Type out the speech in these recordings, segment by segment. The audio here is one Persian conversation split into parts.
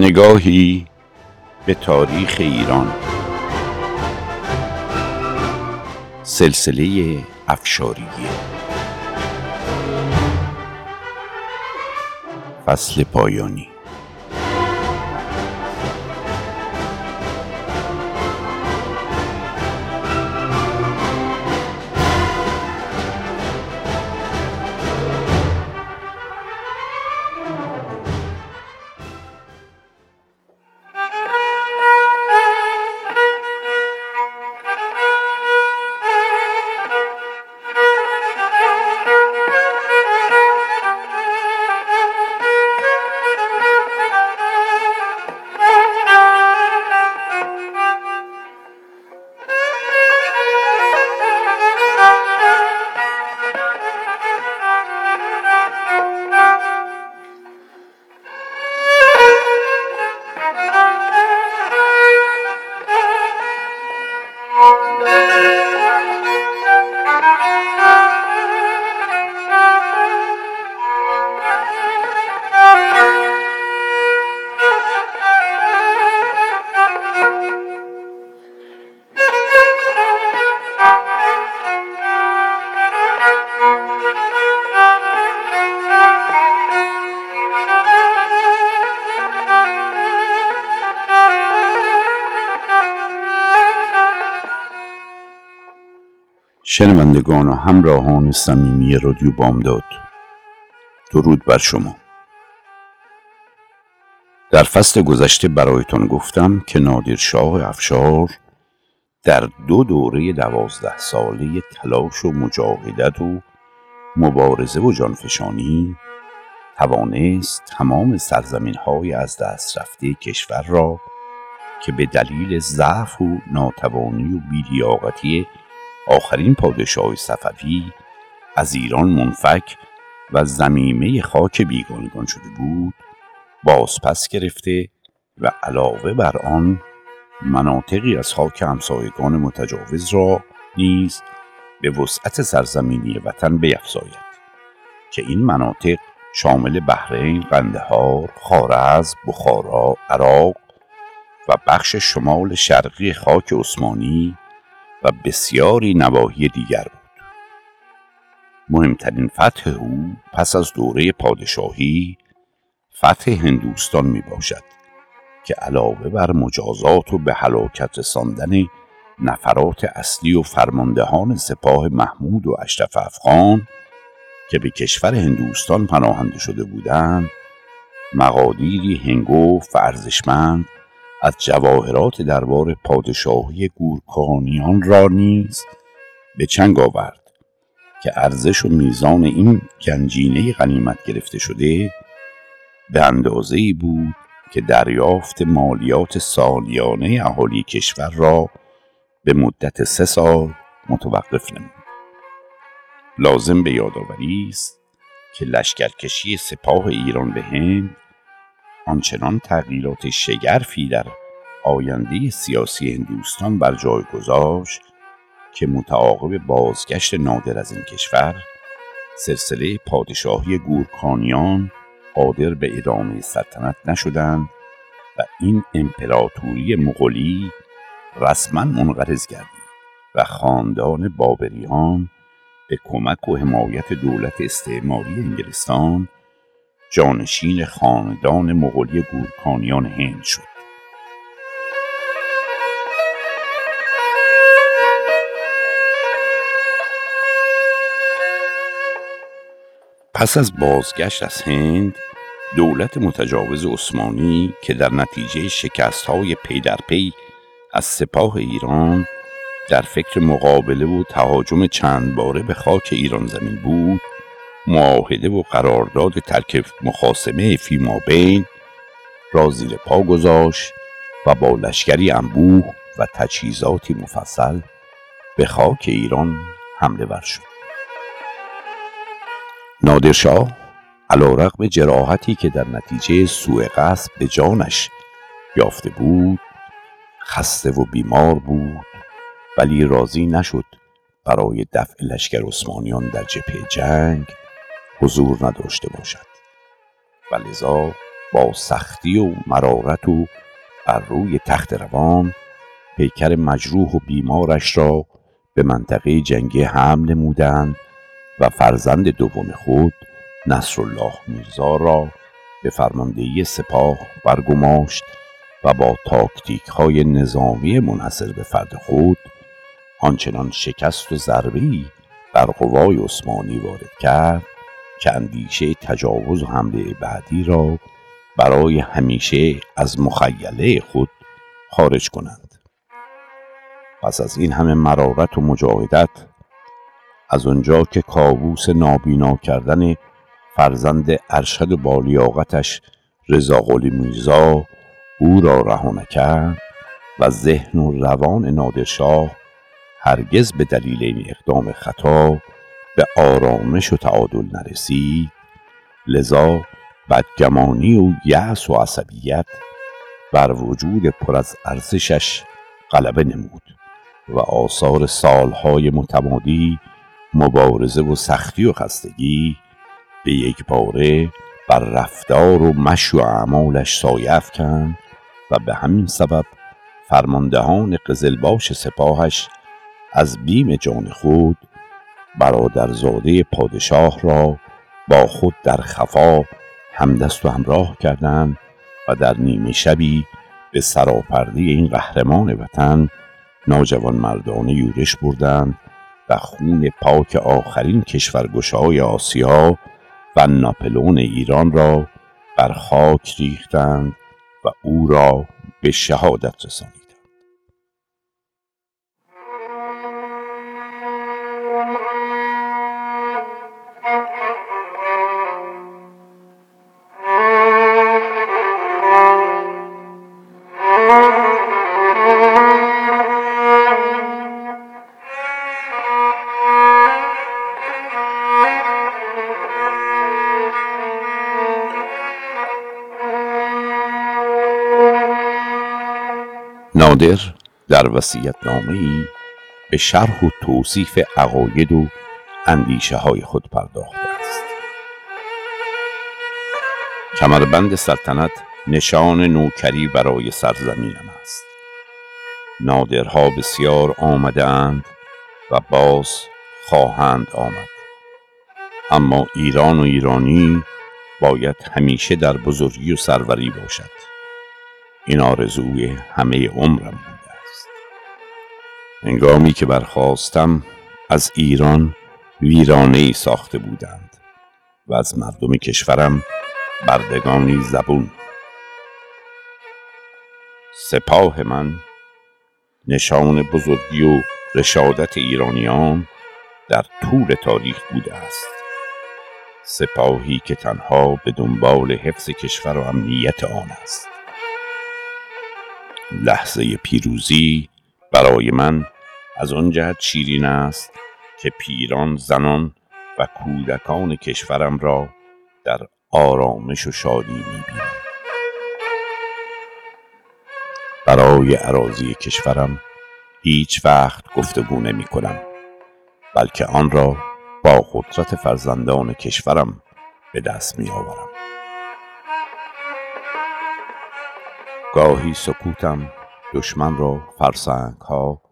نگاهی به تاریخ ایران. سلسله افشاریه فصل پایانی. شنوندگان و همراهان صمیمی رادیو بامداد درود بر شما. در فصل گذشته برایتان گفتم که نادر شاه افشار در دو دوره دوازده ساله تلاش و مجاهدت و مبارزه و جانفشانی توانست تمام سرزمین های از دست رفته کشور را که به دلیل ضعف و ناتوانی و بیلیاقتی آخرین پادشاه صفوی از ایران منفک و زمیمه خاک بیگانگان شده بود بازپس گرفته و علاوه بر آن مناطقی از خاک همسایگان متجاوز را نیز به وسعت سرزمینی وطن بیفزاید که این مناطق شامل بحرین، قندهار، خارز، بخارا، عراق و بخش شمال شرقی خاک عثمانی و بسیاری نواحی دیگر بود. مهمترین فتح او پس از دوره پادشاهی فتح هندوستان می باشد که علاوه بر مجازات و به هلاکت رساندن نفرات اصلی و فرماندهان سپاه محمود و اشرف افغان که به کشور هندوستان پناهنده شده بودند مقادیری هنگو و از جواهرات دربار پادشاهی گورکانیان را نیز به چنگ آورد که ارزش و میزان این گنجینه غنیمت گرفته شده به اندازه بود که دریافت مالیات سالیانه اهالی کشور را به مدت سه سال متوقف نمود. لازم به یادآوری است که لشکرکشی سپاه ایران به هند آنچنان تغییرات شگرفی در آینده سیاسی هندوستان بر جای گذاشت که متعاقب بازگشت نادر از این کشور سلسله پادشاهی گورکانیان قادر به ادامه سلطنت نشدند و این امپراتوری مغولی رسما منقرض گردید و خاندان بابریان به کمک و حمایت دولت استعماری انگلستان جانشین خاندان مغولی گورکانیان هند شد. پس از بازگشت از هند دولت متجاوز عثمانی که در نتیجه شکست های پی در پی از سپاه ایران در فکر مقابله و تهاجم چند باره به خاک ایران زمین بود معاهده و قرارداد ترک مخاسمه فیما بین را زیر پا گذاشت و با لشکری انبوه و تجهیزاتی مفصل به خاک ایران حمله ور شد. نادرشاه علا رقم جراحتی که در نتیجه سوء قصد به جانش یافته بود خسته و بیمار بود ولی راضی نشد برای دفع لشکر عثمانیان در جبهه جنگ حضور نداشته باشد. و لذا با سختی و مرارت و بر روی تخت روان پیکر مجروح و بیمارش را به منطقه جنگی حمل نمودند و فرزند دوم خود نصرالله میرزا را به فرماندهی سپاه برگماشت و با تاکتیک های نظامی منحصر به فرد خود آنچنان شکست و ضربی بر قوای عثمانی وارد کرد که اندیشه تجاوز و حمله بعدی را برای همیشه از مخیله خود خارج کنند. پس از این همه مرارت و مجاهدت از آنجا که کابوس نابینا کردن فرزند ارشد بالیاقتش رضا قلی میرزا او را رها نکرد و ذهن و روان نادرشاه هرگز به دلیل این اقدام خطا به آرامش و تعادل نرسید. لذا بدگمانی و یأس و عصبیت بر وجود پر از ارزشش غلبه نمود و آثار سالهای متمادی مبارزه و سختی و خستگی به یک باره بر رفتار و مشی و اعمالش سایه افکند و به همین سبب فرماندهان قزلباش سپاهش از بیم جان خود برادرزاده پادشاه را با خود در خفا همدست و همراه کردند و در نیمه شبی به سراپرده این قهرمان وطن ناجوان مردانه یورش بردند و خون پاک آخرین کشورگشای آسیا و ناپلون ایران را بر خاک ریختند و او را به شهادت رسانید. نادر در وسیعت ای به شرح و توصیف عقاید و اندیشه های خود پرداخته است. کمربند سلطنت نشان نوکری برای سرزمینم است. نادرها بسیار آمدند و باز خواهند آمد. اما ایران و ایرانی باید همیشه در بزرگی و سروری باشد. این آرزوی همه عمرم بوده است. هنگامی که برخواستم از ایران ویرانه ای ساخته بودند و از مردم کشورم بردگانی زبون. سپاه من نشان بزرگی و رشادت ایرانیان در طول تاریخ بوده است. سپاهی که تنها به دنبال حفظ کشور و امنیت آن است. لحظه پیروزی برای من از آن جهت شیرین است که پیران زنان و کودکان کشورم را در آرامش و شادی می‌بینم. برای عراضی کشورم هیچ وقت گفتگو نمی کنم بلکه آن را با قدرت فرزندان کشورم به دست می آورم گاهی سکوتم دشمن را فرسنگ ها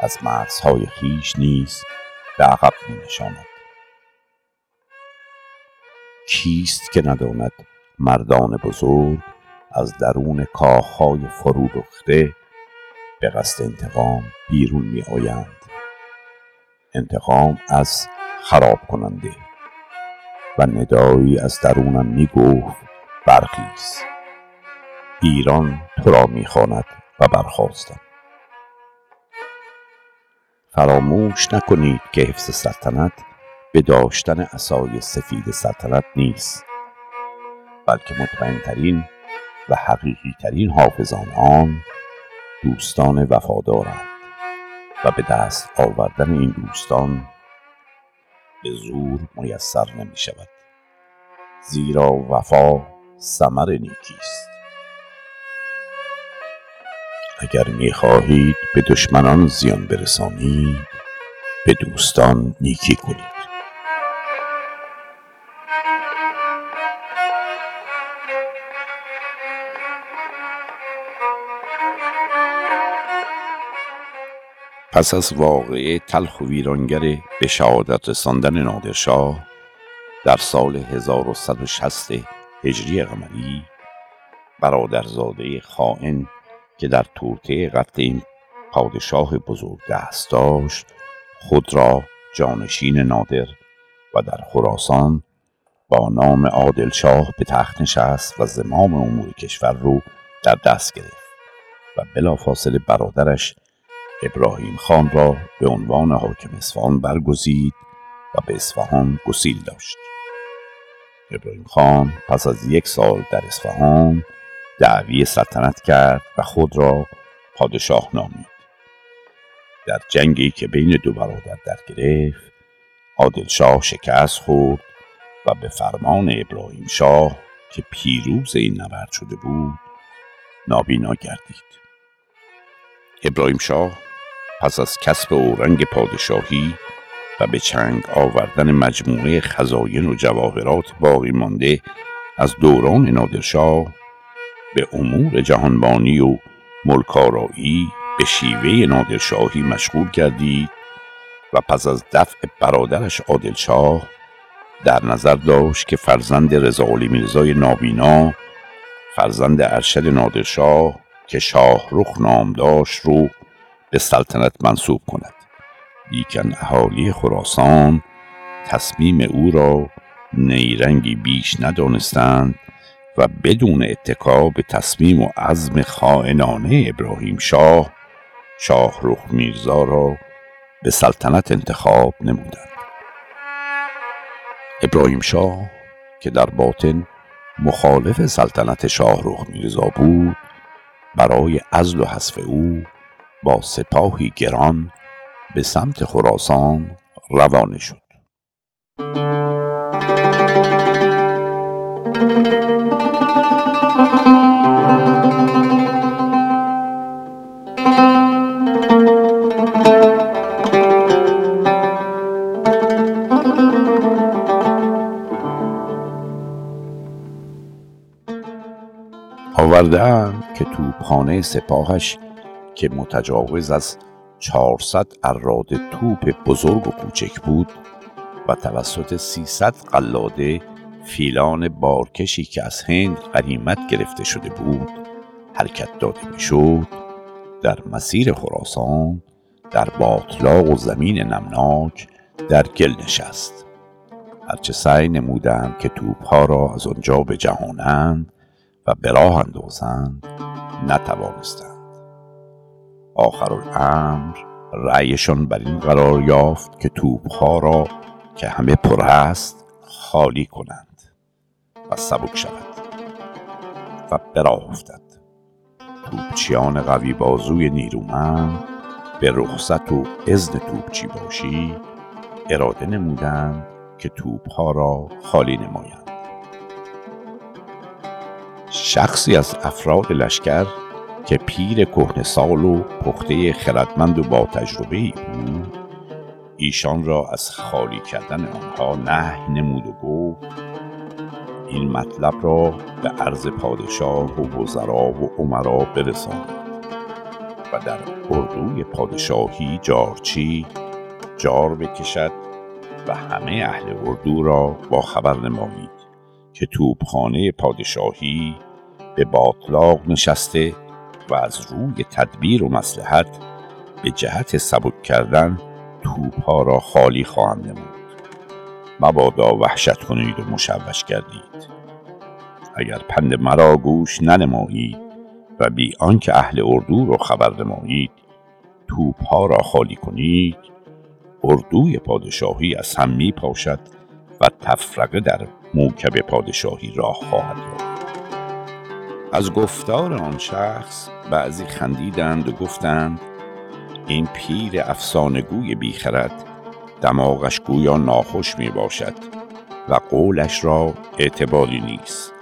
از مرزهای خیش نیز به عقب می نشاند کیست که نداند مردان بزرگ از درون کاخهای فرو رخته به قصد انتقام بیرون می آیند انتقام از خراب کننده و ندایی از درونم می گفت برخیز. ایران تو را می‌خواند و برخواستم فراموش نکنید که حفظ سلطنت به داشتن اسای سفید سلطنت نیست بلکه مطمئنترین و حقیقی ترین حافظان آن دوستان وفادارند و به دست آوردن این دوستان به زور میسر نمی شود زیرا وفا ثمر نیکی است. اگر می‌خواهید به دشمنان زیان برسانید به دوستان نیکی کنید. پس از واقعه تلخ و ویرانگر به شهادت رساندن نادرشاه در سال 1160 هجری قمری برادرزاده خائن که در تورته قتل پادشاه بزرگ دست داشت خود را جانشین نادر و در خراسان با نام عادلشاه به تخت نشست و زمام امور کشور رو در دست گرفت و بلافاصله برادرش ابراهیم خان را به عنوان حاکم اصفهان برگزید و به اصفهان گسیل داشت. ابراهیم خان پس از یک سال در اصفهان دعوی سلطنت کرد و خود را پادشاه نامید. در جنگی که بین دو برادر در گرفت عادل شکست خورد و به فرمان ابراهیم شاه که پیروز این نبرد شده بود نابینا گردید. ابراهیم شاه پس از کسب اورنگ پادشاهی و به چنگ آوردن مجموعه خزاین و جواهرات باقی مانده از دوران نادرشاه به امور جهانبانی و ملکارایی به شیوه نادرشاهی مشغول گردید و پس از دفع برادرش عادلشاه در نظر داشت که فرزند رضا میرزای نابینا فرزند ارشد نادرشاه که شاه رخ نام داشت رو به سلطنت منصوب کند. لیکن اهالی خراسان تصمیم او را نیرنگی بیش ندانستند و بدون اتکا به تصمیم و عزم خائنانه ابراهیم شاه شاه رخ میرزا را به سلطنت انتخاب نمودند. ابراهیم شاه که در باطن مخالف سلطنت شاه رخ میرزا بود برای ازل و حذف او با سپاهی گران به سمت خراسان روانه شد. آورده که توپخانه سپاهش که متجاوز از 400 اراد توپ بزرگ و کوچک بود و توسط 300 قلاده فیلان بارکشی که از هند قریمت گرفته شده بود حرکت داده می‌شد در مسیر خراسان در باطلاق و زمین نمناک در گل نشست. هرچه سعی نمودند که توپها را از آنجا به جهانند و به راه نتوانستند. آخر الامر رأیشان بر این قرار یافت که توپها را که همه پر است خالی کنند و سبک شود و به راه افتد. توپچیان قوی بازوی نیرومند به رخصت و اذن توپچی باشی اراده نمودند که توپها را خالی نمایند. شخصی از افراد لشکر که پیر سال و پخته خردمند و با تجربه بود ایشان را از خالی کردن آنها نه نمود و گفت این مطلب را به عرض پادشاه و وزرا و عمرا برسانید و در اردوی پادشاهی جارچی جار بکشد و همه اهل اردو را با خبر نمایید. که توپخانه پادشاهی به باطلاق نشسته و از روی تدبیر و مسلحت به جهت سبک کردن توپ را خالی خواهند نمود. مبادا وحشت کنید و مشوش کردید اگر پند مرا گوش ننمایید و بی آنکه اهل اردو را خبر نمایید توپ ها را خالی کنید اردوی پادشاهی از هم می پاشد و تفرقه در موکب پادشاهی راه خواهد یافت. از گفتار آن شخص بعضی خندیدند و گفتند این پیر افسانگوی بیخرد دماغش گویا ناخوش می باشد و قولش را اعتباری نیست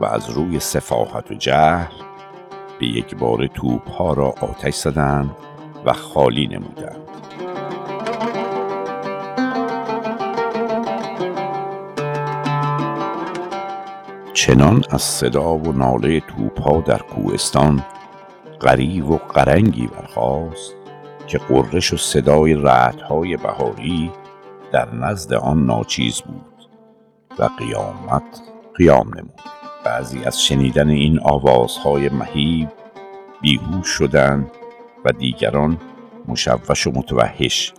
و از روی سفاحت و جهل به یک بار توپ ها را آتش زدند و خالی نمودند. چنان از صدا و ناله توپها در کوهستان غریب و قرنگی برخاست که قررش و صدای رعدهای بهاری در نزد آن ناچیز بود و قیامت قیام نمود. بعضی از شنیدن این آوازهای مهیب بیهوش شدند و دیگران مشوش و متوحش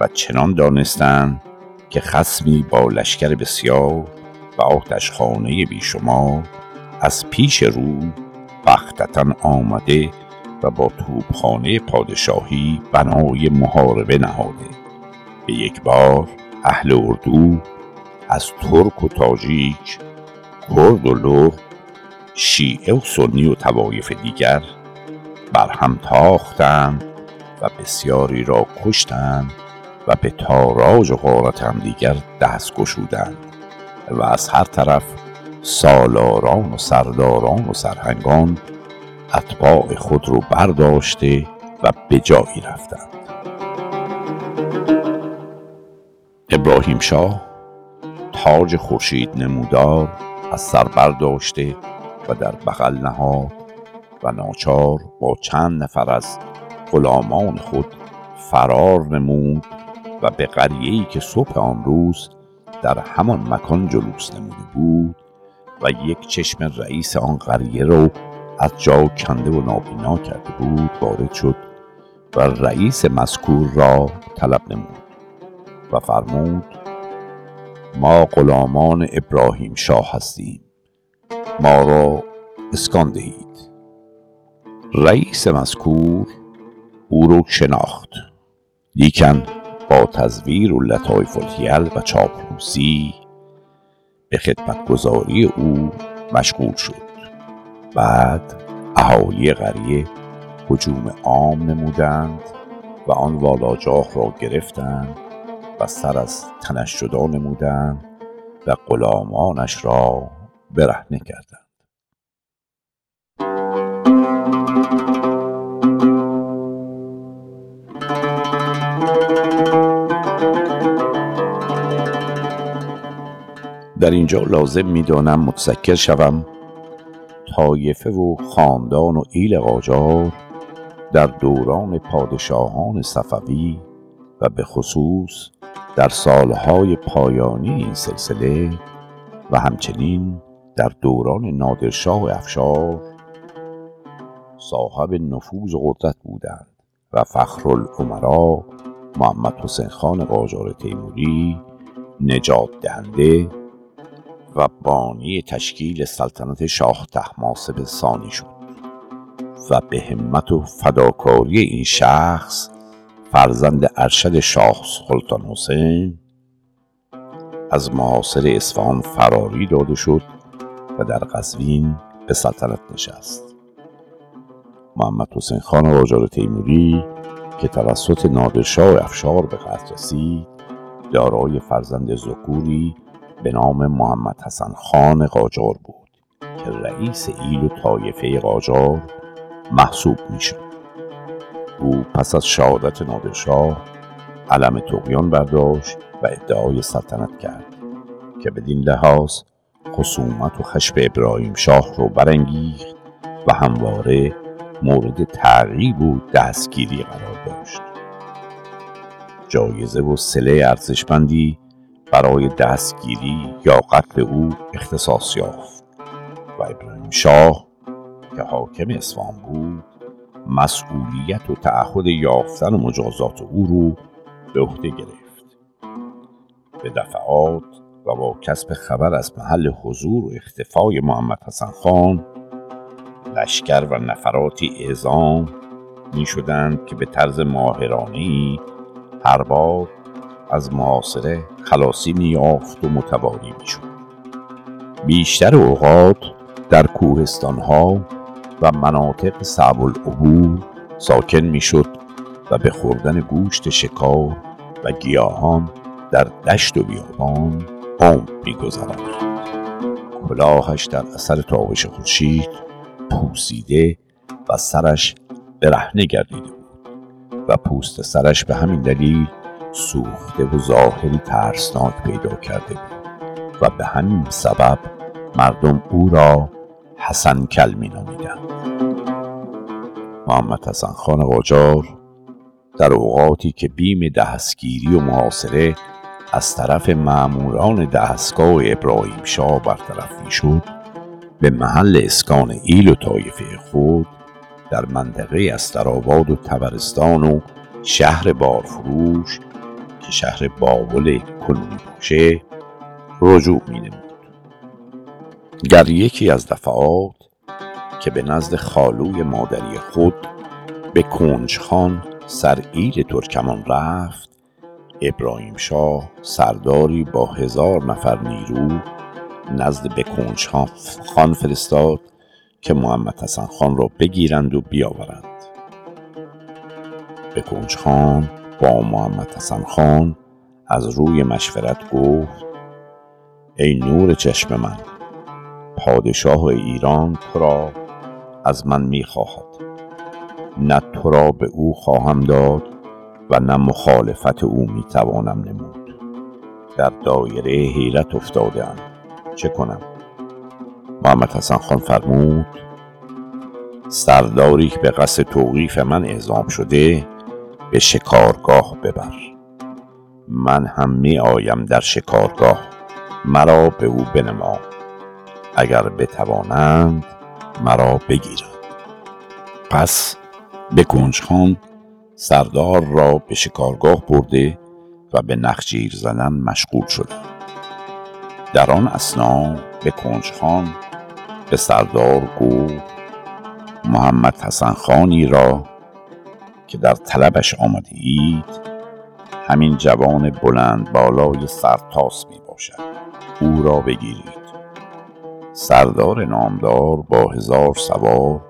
و چنان دانستند که خسمی با لشکر بسیار و آتشخانه بیشمار از پیش رو بختتا آمده و با توبخانه پادشاهی بنای محاربه نهاده. به یک بار اهل اردو از ترک و تاجیک کرد و لور شیعه و سنی و توایف دیگر بر هم تاختند و بسیاری را کشتند و به تاراج و غارت هم دیگر دست گشودند. و از هر طرف سالاران و سرداران و سرهنگان اتباع خود رو برداشته و به جایی رفتند. ابراهیم شاه تاج خورشید نمودار از سر برداشته و در بغل نهاد و ناچار با چند نفر از غلامان خود فرار نمود و به قریه‌ای که صبح آن روز در همان مکان جلوس نموده بود و یک چشم رئیس آن قریه رو از جا کنده و نابینا کرده بود وارد شد و رئیس مذکور را طلب نمود و فرمود ما غلامان ابراهیم شاه هستیم ما را اسکان دهید. رئیس مذکور او رو شناخت. لیکن تزویر و لطایف الحیل و چاپلوسی به خدمتگذاری او مشغول شد. بعد اهالی قریه هجوم عام نمودند و آن والاجاه را گرفتند و سر از تنش جدا نمودند و غلامانش را برهنه کردند. در اینجا لازم می‌دانم متذکر شوم. طایفه و خاندان و ایل قاجار در دوران پادشاهان صفوی و به خصوص در سالهای پایانی این سلسله و همچنین در دوران نادرشاه افشار صاحب نفوذ و قدرت بودند و فخر العمرا محمد حسین خان قاجار تیموری نجات دهنده و بانی تشکیل سلطنت شاه تحماسب ثانی شد و به همت و فداکاری این شخص فرزند ارشد شاه سلطان حسین از معاصر اصفهان فراری داده شد و در قزوین به سلطنت نشست. محمد حسین خان قاجار تیموری که توسط نادرشاه افشار به قتل رسید دارای فرزند ذکوری به نام محمد حسن خان قاجار بود که رئیس ایل و طایفه قاجار محسوب می‌شد. او پس از شهادت نادرشاه علم تقیان برداشت و ادعای سلطنت کرد که بدین لحاظ خصومت و خشم ابراهیم شاه رو برانگیخت و همواره مورد تعقیب و دستگیری قرار داشت. جایزه و سله ارزشمندی برای دستگیری یا قتل او اختصاص یافت و ابراهیم شاه که حاکم اسفان بود مسئولیت و تعهد یافتن مجازات او رو به عهده گرفت. به دفعات و با کسب خبر از محل حضور و اختفای محمد حسن خان لشکر و نفراتی اعزام می شدند که به طرز ماهرانه هر بار از معاصره خلاصی میافت و متواری می‌شد. بیشتر اوقات در کوهستان ها و مناطق صعب العبور ساکن می‌شد و به خوردن گوشت شکار و گیاهان در دشت و بیابان عمر میگذراند. کلاهش در اثر تابش خورشید پوسیده و سرش برهنه گردیده بود و پوست سرش به همین دلیل سوخته و ظاهری ترسناک پیدا کرده بود و به همین سبب مردم او را حسن کل می نامیدند محمد حسن خان قاجار در اوقاتی که بیم دستگیری و محاصره از طرف معموران دستگاه ابراهیم شاه برطرف می‌شد به محل اسکان ایل و طایفه خود در منطقه استرآباد و تبرستان و شهر بارفروش که شهر بابل کنونی باشه رجوع می نمود. در یکی از دفعات که به نزد خالوی مادری خود به کنجخان سر ایل ترکمان رفت ابراهیم شاه سرداری با هزار نفر نیرو نزد بکنج خان فرستاد که محمد حسن خان را بگیرند و بیاورند بکنج خان با محمد حسن خان از روی مشورت گفت ای نور چشم من پادشاه ایران تو را از من می‌خواهد نه تو را به او خواهم داد و نه مخالفت او می‌توانم نمود. در دایره حیرت افتادم چه کنم؟ محمد حسن خان فرمود سرداری که به قصد توقیف من اعزام شده به شکارگاه ببر. من هم می آیم در شکارگاه. مرا به او بنما. اگر بتوانند مرا بگیرند. پس به خان سردار را به شکارگاه برده و به نخجیر زدن مشغول شده. در آن اسنا به خان به سردار گفت محمد حسن خانی را که در طلبش آمده اید همین جوان بلند بالای سرتاس می باشد. او را بگیرید. سردار نامدار با هزار سوار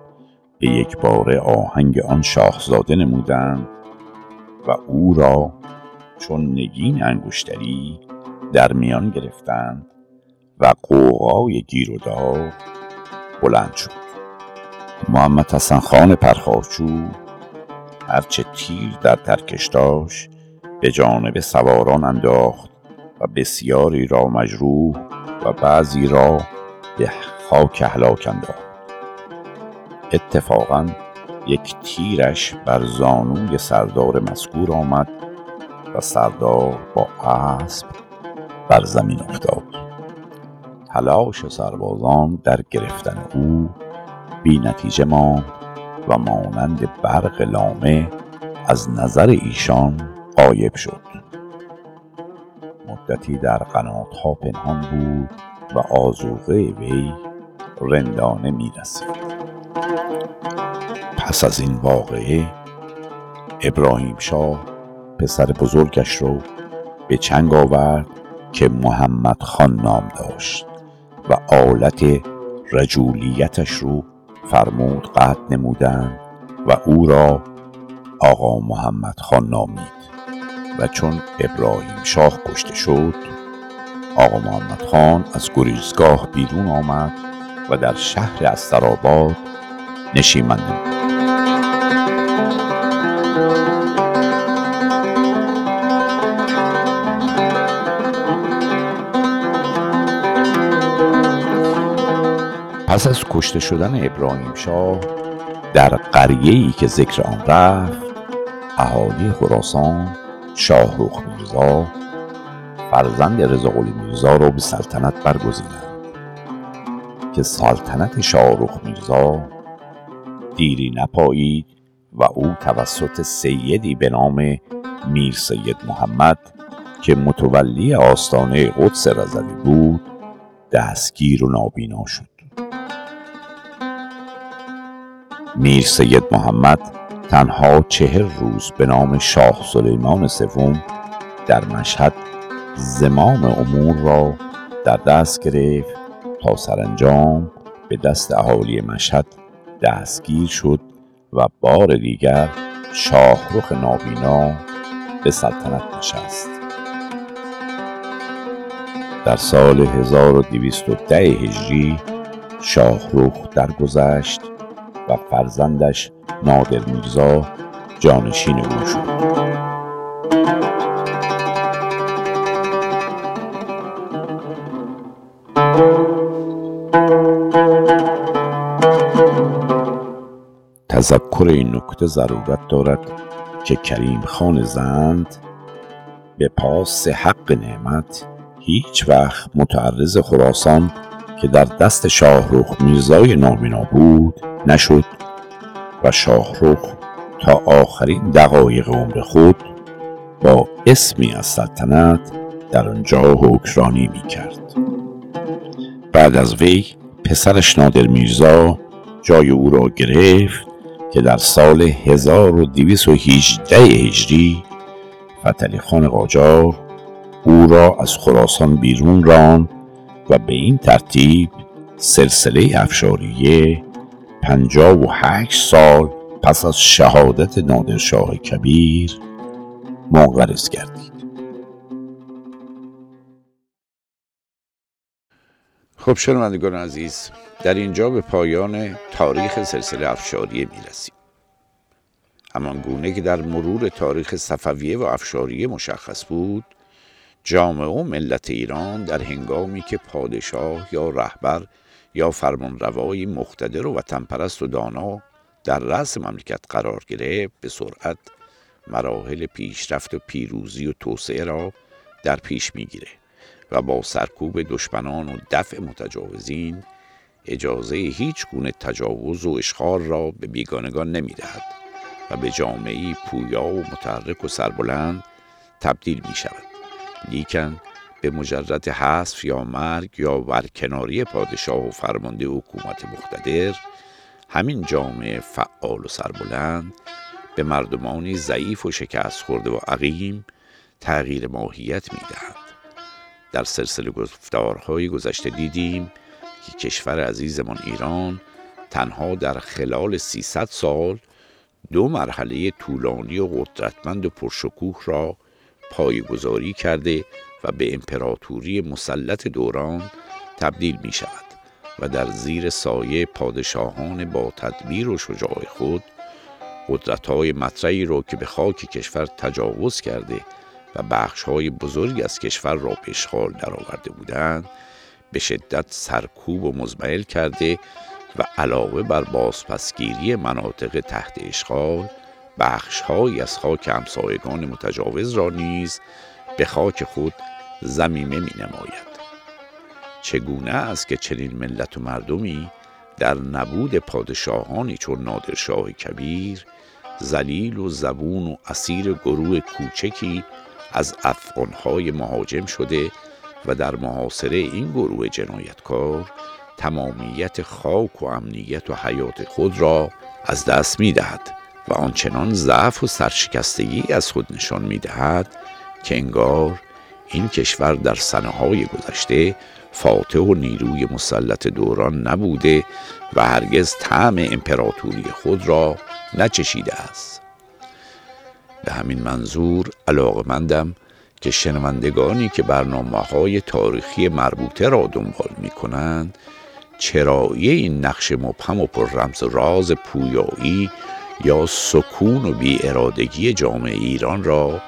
به یک بار آهنگ آن شاهزاده نمودند و او را چون نگین انگشتری در میان گرفتند و قوقای گیر و دار بلند شد. محمد حسن خان پرخاشجو هرچه تیر در ترکش داشت به جانب سواران انداخت و بسیاری را مجروح و بعضی را به خاک هلاک انداخت. اتفاقا یک تیرش بر زانوی سردار مذکور آمد و سردار با اسب بر زمین افتاد. تلاش سربازان در گرفتن او بی نتیجه ماند. و مانند برق لامه از نظر ایشان قایب شد. مدتی در قنات ها پنهان بود و آزوغه وی رندانه می رسید پس از این واقعه ابراهیم شاه پسر بزرگش رو به چنگ آورد که محمد خان نام داشت و آلت رجولیتش رو فرمود قطع نمودند و او را آقا محمد خان نامید و چون ابراهیم شاه کشته شد آقا محمد خان از گریزگاه بیرون آمد و در شهر استراباد نشیمن نمود پس از کشته شدن ابراهیم شاه در قریه که ذکر آن رفت اهالی خراسان شاهروخ میرزا فرزند رضاقلی میرزا را به سلطنت برگزیدند که سلطنت شاهروخ میرزا دیری نپایید و او توسط سیدی به نام میر سید محمد که متولی آستانه قدس رضوی بود دستگیر و نابینا شد. میر سید محمد تنها چهر روز به نام شاه سلیمان سوم در مشهد زمام امور را در دست گرفت تا سرانجام به دست اهالی مشهد دستگیر شد و بار دیگر شاهرخ نابینا به سلطنت نشست. در سال 1210 هجری شاهرخ درگذشت و فرزندش نادر میرزا جانشین او شد تذکر این نکته ضرورت دارد که کریم خان زند به پاس حق نعمت هیچ وقت متعرض خراسان که در دست شاهروخ میرزای نامینا بود نشد و شاهروخ تا آخرین دقایق عمر خود با اسمی از سلطنت در آنجا حکرانی می کرد. بعد از وی پسرش نادر میرزا جای او را گرفت که در سال 1218 هجری فتلی خان قاجار او را از خراسان بیرون ران و به این ترتیب سلسله افشاریه پنجاه و هشت سال پس از شهادت نادرشاه کبیر منقرض کردید خب شنوندگان عزیز در اینجا به پایان تاریخ سلسله افشاریه می رسیم. همان گونه که در مرور تاریخ صفویه و افشاریه مشخص بود جامعه و ملت ایران در هنگامی که پادشاه یا رهبر یا فرمانروایی مقتدر و وطنپرست و دانا در رأس مملکت قرار گرفت به سرعت مراحل پیشرفت و پیروزی و توسعه را در پیش می‌گیره و با سرکوب دشمنان و دفع متجاوزین اجازه هیچ گونه تجاوز و اشغال را به بیگانگان نمی‌دهد و به جامعه پویا و متحرک و سربلند تبدیل می شود لیکن به مجرد حذف یا مرگ یا ورکناری پادشاه و فرمانده حکومت مقتدر همین جامعه فعال و سربلند به مردمانی ضعیف و شکست خورده و عقیم تغییر ماهیت می دهند. در سلسله گفتارهای گذشته دیدیم که کشور عزیزمان ایران تنها در خلال 300 سال دو مرحله طولانی و قدرتمند و پرشکوه را پایگذاری کرده و به امپراتوری مسلط دوران تبدیل می شود و در زیر سایه پادشاهان با تدبیر و شجاع خود قدرت‌های مطرحی را که به خاک کشور تجاوز کرده و بخش‌های بزرگی از کشور را به اشغال درآورده بودند به شدت سرکوب و مزمحل کرده و علاوه بر بازپسگیری مناطق تحت اشغال بخشهایی از خاک همسایگان متجاوز را نیز به خاک خود زمیمه می نماید چگونه است که چنین ملت و مردمی در نبود پادشاهانی چون نادرشاه کبیر زلیل و زبون و اسیر گروه کوچکی از افغانهای مهاجم شده و در محاصره این گروه جنایتکار تمامیت خاک و امنیت و حیات خود را از دست می دهد و آنچنان ضعف و سرشکستگی از خود نشان می دهد که انگار این کشور در سنه های گذشته فاتح و نیروی مسلط دوران نبوده و هرگز طعم امپراتوری خود را نچشیده است. به همین منظور علاقمندم که شنوندگانی که برنامه های تاریخی مربوطه را دنبال می کنند چرایی این نقش مبهم و پر رمز راز پویایی یا سکون و بی ارادگی جامعه ایران را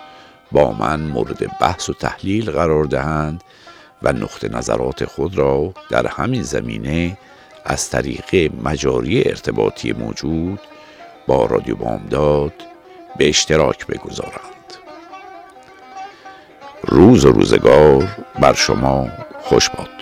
با من مورد بحث و تحلیل قرار دهند و نقطه نظرات خود را در همین زمینه از طریق مجاری ارتباطی موجود با رادیو بامداد به اشتراک بگذارند. روز و روزگار بر شما خوش باد.